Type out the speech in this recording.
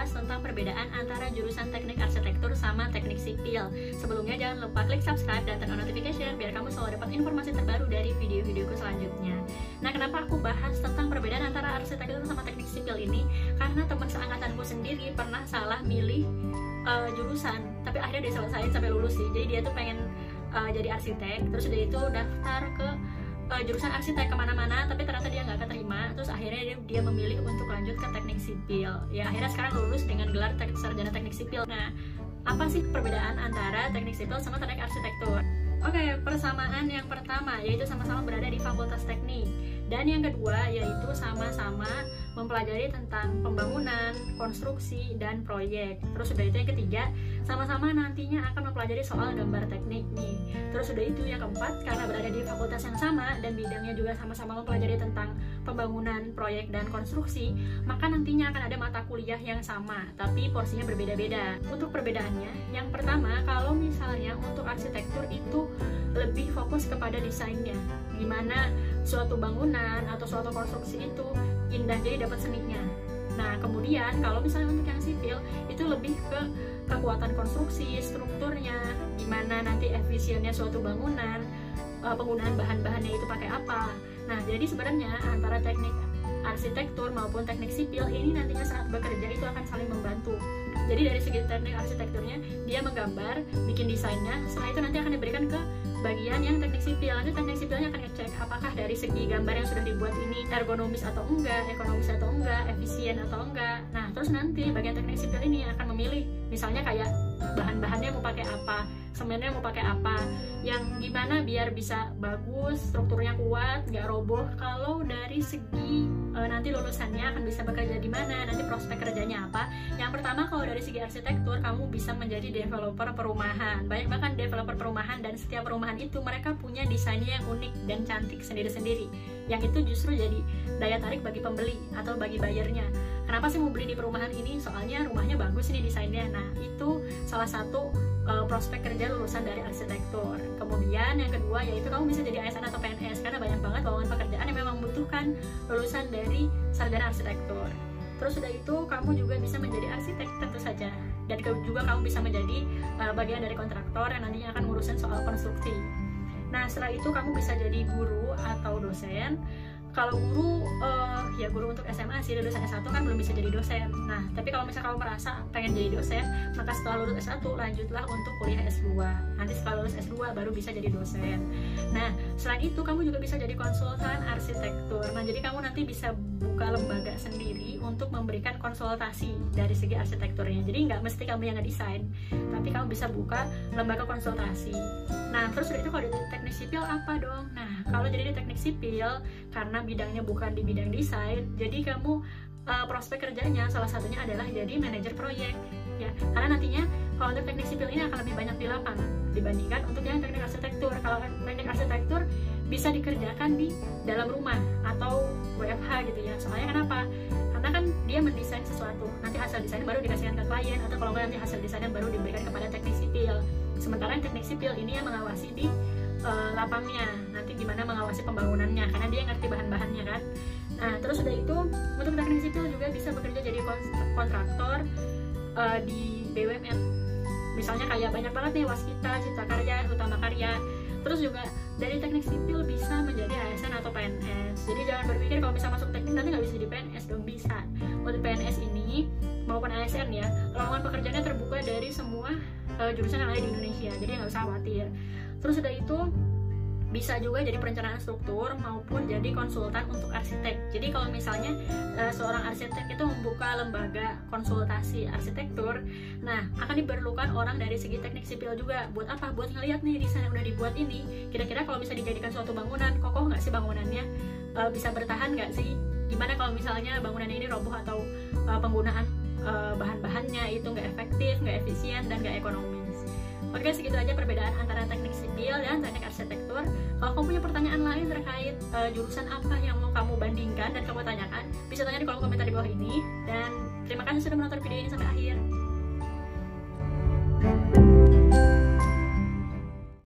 bahas tentang perbedaan antara jurusan teknik arsitektur sama teknik sipil. Sebelumnya jangan lupa klik subscribe dan turn on notification biar kamu selalu dapat informasi terbaru dari video-videoku selanjutnya. Nah, kenapa aku bahas tentang perbedaan antara arsitektur sama teknik sipil ini? Karena teman seangkatanku sendiri pernah salah milih uh, jurusan, tapi akhirnya dia selesai sampai lulus sih. Jadi dia tuh pengen uh, jadi arsitek, terus udah itu daftar ke uh, jurusan arsitek ke mana-mana tapi ternyata dia nggak keterima. Terus akhirnya dia, dia memilih untuk lanjut ke teknik sipil. Ya akhirnya sekarang lulus dengan gelar tek sarjana teknik sipil. Nah apa sih perbedaan antara teknik sipil sama teknik arsitektur? Oke, okay, persamaan yang pertama yaitu sama-sama berada di fakultas teknik. Dan yang kedua yaitu sama-sama mempelajari tentang pembangunan, konstruksi, dan proyek. Terus sudah itu yang ketiga, sama-sama nantinya akan mempelajari soal gambar teknik nih. Terus sudah itu yang keempat, karena berada di fakultas yang sama dan bidangnya juga sama-sama mempelajari tentang pembangunan, proyek, dan konstruksi, maka nantinya akan ada mata kuliah yang sama, tapi porsinya berbeda-beda. Untuk perbedaannya, yang pertama, kalau misalnya untuk arsitektur itu lebih fokus kepada desainnya, gimana suatu bangunan atau suatu konstruksi itu indah jadi dapat seninya. Nah kemudian kalau misalnya untuk yang sipil itu lebih ke kekuatan konstruksi strukturnya gimana nanti efisiennya suatu bangunan eh, penggunaan bahan-bahannya itu pakai apa. Nah jadi sebenarnya antara teknik arsitektur maupun teknik sipil ini nantinya saat bekerja itu akan saling membantu. Jadi dari segi teknik arsitekturnya dia menggambar bikin desainnya setelah itu nanti akan diberikan ke bagian yang teknik sipil. Nanti teknik sipilnya akan ngecek apakah dari segi gambar yang sudah dibuat ini ergonomis atau enggak ekonomis atau enggak efisien atau enggak. Nah terus nanti bagian teknik sipil ini akan memilih misalnya kayak bahan-bahannya mau pakai apa semennya mau pakai apa. Yang gimana biar bisa bagus strukturnya kuat nggak roboh. Kalau dari segi e, nanti lulusannya akan bisa bekerja di mana nanti prospek kerjanya apa. Yang pertama kalau dari segi arsitektur kamu bisa menjadi developer perumahan. Banyak bahkan developer perumahan dan setiap perumahan itu mereka punya desainnya yang unik dan cantik sendiri-sendiri yang itu justru jadi daya tarik bagi pembeli atau bagi bayarnya kenapa sih mau beli di perumahan ini soalnya rumahnya bagus ini desainnya nah itu salah satu uh, prospek kerja lulusan dari arsitektur. Kemudian yang kedua yaitu kamu bisa jadi ASN atau PNS karena banyak banget lowongan pekerjaan yang memang membutuhkan lulusan dari sarjana arsitektur. Terus sudah itu kamu juga bisa menjadi arsitek tentu saja dan juga kamu bisa menjadi uh, bagian dari kontraktor yang nantinya akan ngurusin soal konstruksi. Nah setelah itu kamu bisa jadi guru atau dosen. Kalau guru uh, ya guru untuk SMA sih lulus S1 kan belum bisa jadi dosen. Nah tapi kalau misalnya kamu merasa pengen jadi dosen maka setelah lulus S1 lanjutlah untuk kuliah S2 nanti setelah lulus S2 baru bisa jadi dosen. Nah selain itu kamu juga bisa jadi konsultan arsitektur. Nah jadi kamu nanti bisa buka lembaga sendiri untuk memberikan konsultasi dari segi arsitekturnya. Jadi nggak mesti kamu yang ngedesain tapi kamu bisa buka lembaga konsultasi. Nah terus itu kalau di teknik sipil apa dong? Nah kalau jadi di teknik sipil karena bidangnya bukan di bidang desain jadi kamu uh, prospek kerjanya salah satunya adalah jadi manajer proyek ya. Karena nantinya kalau untuk teknik sipil ini akan lebih banyak di lapangan dibandingkan untuk yang teknik arsitektur. Kalau teknik arsitektur bisa dikerjakan di dalam rumah atau WFH gitu ya. Soalnya kenapa dia mendesain sesuatu. Nanti hasil desainnya baru dikasihkan ke klien atau kalau nggak nanti hasil desainnya baru diberikan kepada teknik sipil. Sementara teknik sipil ini yang mengawasi di uh, lapangnya. Nanti gimana mengawasi pembangunannya karena dia ngerti bahan-bahannya kan? Nah terus udah itu untuk teknik sipil juga bisa bekerja jadi kontraktor uh, di BUMN misalnya kayak banyak banget nih waskita cipta karya utama karya terus juga dari teknik sipil bisa menjadi ASN atau PNS jadi jangan berpikir kalau bisa masuk teknik nanti nggak bisa jadi PNS dong bisa. Untuk PNS ini maupun ASN ya lowongan pekerjaannya terbuka dari semua uh, jurusan yang ada di Indonesia. Jadi nggak usah khawatir. Terus udah itu bisa juga jadi perencanaan struktur maupun jadi konsultan untuk arsitek. Jadi kalau misalnya uh, seorang arsitek itu membuka lembaga konsultasi arsitektur, nah akan diperlukan orang dari segi teknik sipil juga. Buat apa? Buat ngeliat nih desain yang udah dibuat ini. Kira-kira kalau bisa dijadikan suatu bangunan, kokoh nggak sih bangunannya? Uh, bisa bertahan nggak sih? Gimana kalau misalnya bangunan ini roboh atau uh, penggunaan bahan-bahannya itu nggak efektif, nggak efisien dan nggak ekonomis? Oke segitu aja perbedaan antara teknik sipil dan teknik arsitektur. Kalau kamu punya pertanyaan lain terkait uh, jurusan apa yang mau kamu bandingkan dan kamu tanyakan, bisa tanya di kolom komentar di bawah ini. Dan terima kasih sudah menonton video ini sampai akhir.